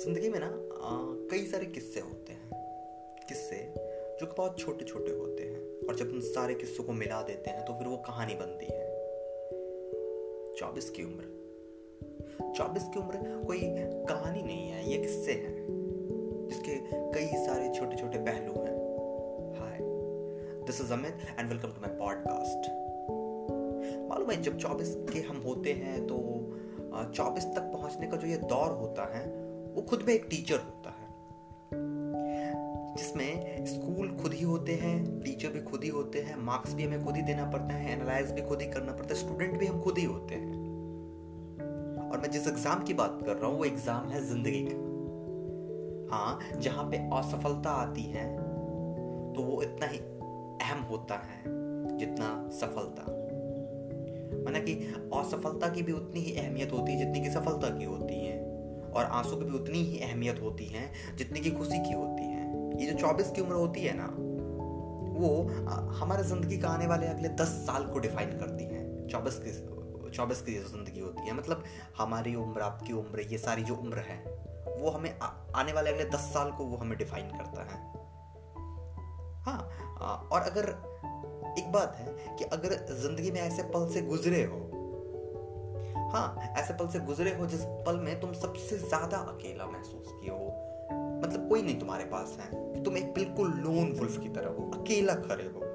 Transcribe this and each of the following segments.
ज़िंदगी में ना कई सारे किस्से होते हैं। किस्से जो कि बहुत छोटे छोटे होते हैं और जब उन सारे किस्सों को मिला देते हैं तो फिर वो कहानी बनती है। चौबीस की उम्र। चौबीस की उम्र कोई कहानी नहीं है, ये किस्से हैं, जिसके कई सारे छोटे छोटे पहलू हैं। Hi this is Amit and welcome to my podcast मालूम है, जब चौबीस के हम होते हैं तो चौबीस तक पहुँचने का जो ये दौर होता है वो खुद में एक टीचर होता है, जिसमें स्कूल खुद ही होते हैं टीचर भी खुद ही होते हैं मार्क्स भी हमें खुद ही देना पड़ता है एनालाइज भी खुद ही करना पड़ता है स्टूडेंट भी हम खुद ही होते हैं। और मैं जिस एग्ज़ाम की बात कर रहा हूँ, वो एग्ज़ाम है ज़िंदगी का। हाँ जहाँ पे असफलता आती है तो वो इतना ही अहम होता है, जितना सफलता। माना कि असफलता की भी उतनी ही अहमियत होती है, जितनी की सफलता की होती है। और आँसू की भी उतनी ही अहमियत होती है जितनी की खुशी की होती है। ये जो चौबीस की उम्र होती है ना वो हमारे ज़िंदगी का आने वाले अगले दस साल को डिफाइन करती है। चौबीस की चौबीस की ज़िंदगी होती है मतलब हमारी उम्र आपकी उम्र ये सारी जो उम्र है वो हमें आ, आने वाले अगले दस साल को वो हमें डिफाइन करता है। हाँ और अगर एक बात है कि अगर ज़िंदगी में ऐसे पल से गुजरे हो हाँ ऐसे पल से गुजरे हो, जिस पल में तुम सबसे ज़्यादा अकेला महसूस किए हो मतलब कोई नहीं तुम्हारे पास है। तुम एक बिल्कुल लोन वुल्फ की तरह हो, अकेला खड़े हो।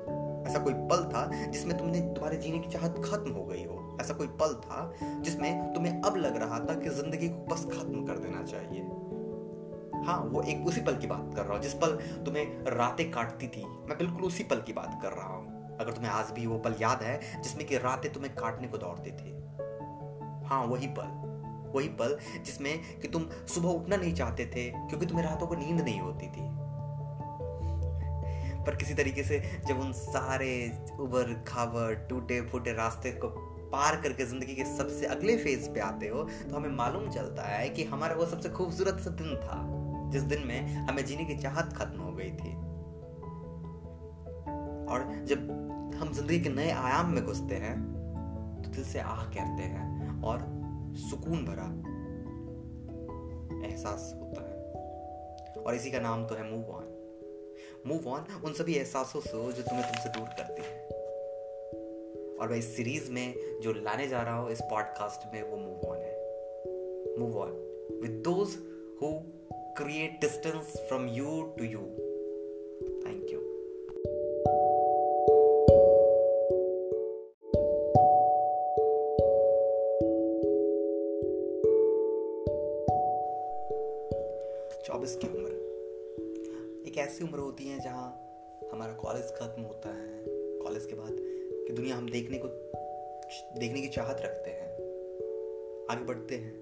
ऐसा कोई पल था जिसमें तुमने तुम्हारे जीने की चाहत खत्म हो गई हो? ऐसा कोई पल था जिसमें तुम्हें अब लग रहा था कि ज़िंदगी को बस खत्म कर देना चाहिए? हाँ वो एक उसी पल की बात कर रहा हूँ, जिस पल तुम्हें रातें काटती थी। मैं बिल्कुल उसी पल की बात कर रहा हूँ। अगर तुम्हें आज भी वो पल याद है जिसमें कि रातें तुम्हें काटने को दौड़ती थी। हाँ वही पल वही पल जिसमें कि तुम सुबह उठना नहीं चाहते थे, क्योंकि तुम्हें रातों को नींद नहीं होती थी। पर किसी तरीके से जब उन सारे उबर, खाबर, टूटे फूटे रास्ते को पार करके ज़िंदगी के सबसे अगले फ़ेज़ पे आते हो तो हमें मालूम चलता है कि हमारा वो सबसे खूबसूरत सा दिन था, जिस दिन में हमें जीने की चाहत खत्म हो गई थी। और जब हम ज़िंदगी के नए आयाम में घुसते हैं तो दिल से आह कहते हैं। और सुकून भरा एहसास होता है। और इसी का नाम तो है मूव ऑन मूव ऑन उन सभी एहसासों से जो तुम्हें तुमसे दूर करती है। और मैं इस सीरीज़ में जो लाने जा रहा हूँ, इस पॉडकास्ट में वो मूव ऑन है। Move on with those who create distance from you to you thank you चौबीस की उम्र। एक ऐसी उम्र होती है जहाँ हमारा कॉलेज खत्म होता है। कॉलेज के बाद की दुनिया हम देखने को, देखने की चाहत रखते हैं। आगे बढ़ते हैं।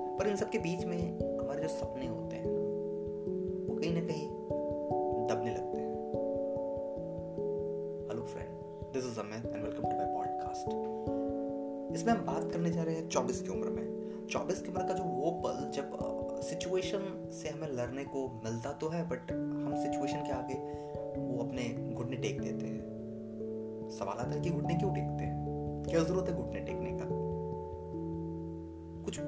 पर इन सब के बीच में हमारे जो सपने होते हैं, वो कहीं ना कहीं दबने लगते हैं। Hello friend this is Amit and welcome to my podcast इसमें हम बात करने जा रहे हैं चौबीस की उम्र में। चौबीस की उम्र का जो वो पल को मिलता तो है बट हम सिचुएशन के आगे वो अपने घुटने टेक देते हैं। सवाल आता है कि घुटने क्यों टेकते हैं? क्या ज़रूरत है घुटने टेकने का? कुछ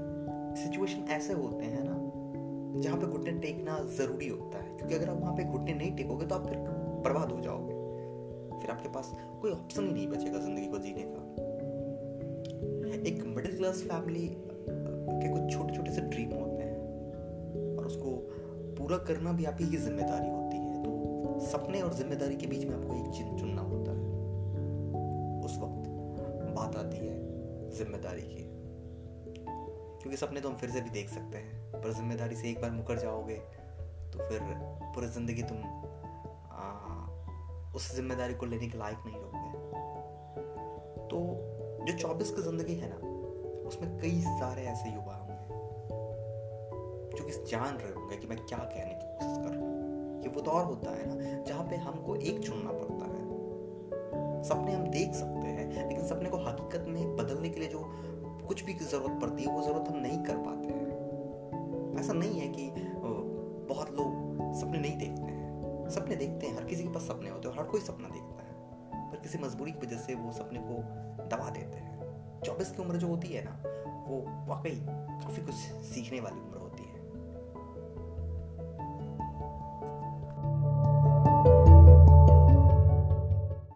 सिचुएशन ऐसे होते हैं ना, जहाँ पे घुटने टेकना ज़रूरी होता है। क्योंकि अगर आप वहाँ पे घुटने नहीं टेकोगे तो आप फिर बर्बाद हो जाओगे। फिर आपके पास कोई ऑप्शन ही नहीं बचेगा ज़िंदगी को जीने का। एक मिडिल क्लास फैमिली के कुछ छोटे पूरा करना भी आपकी ही ज़िम्मेदारी होती है। तो सपने और ज़िम्मेदारी के बीच में आपको एक चीज़ चुनना होता है। उस वक्त बात आती है ज़िम्मेदारी की। क्योंकि सपने तो हम फिर से भी देख सकते हैं पर ज़िम्मेदारी से एक बार मुकर जाओगे तो फिर पूरी ज़िंदगी तुम आ, उस ज़िम्मेदारी को लेने के लायक नहीं रहोगे। तो जो चौबीस की ज़िंदगी है ना उसमें कई सारे ऐसे युवा जो कि जान रहे होंगे कि मैं क्या कहने की कोशिश कर रहा हूँ। ये वो दौर होता है ना, जहाँ पे हमको एक चुनना पड़ता है। सपने हम देख सकते हैं, लेकिन सपने को हकीकत में बदलने के लिए जो कुछ भी की ज़रूरत पड़ती है, वो ज़रूरत हम नहीं कर पाते हैं। ऐसा नहीं है कि बहुत लोग सपने नहीं देखते हैं। सपने देखते हैं, हर किसी के पास सपने होते हैं हर कोई सपना देखता है। पर किसी मजबूरी की वजह से वो सपने को दबा देते हैं। चौबीस की उम्र जो होती है ना, वो वाकई काफ़ी कुछ सीखने वाली उम्र होती है।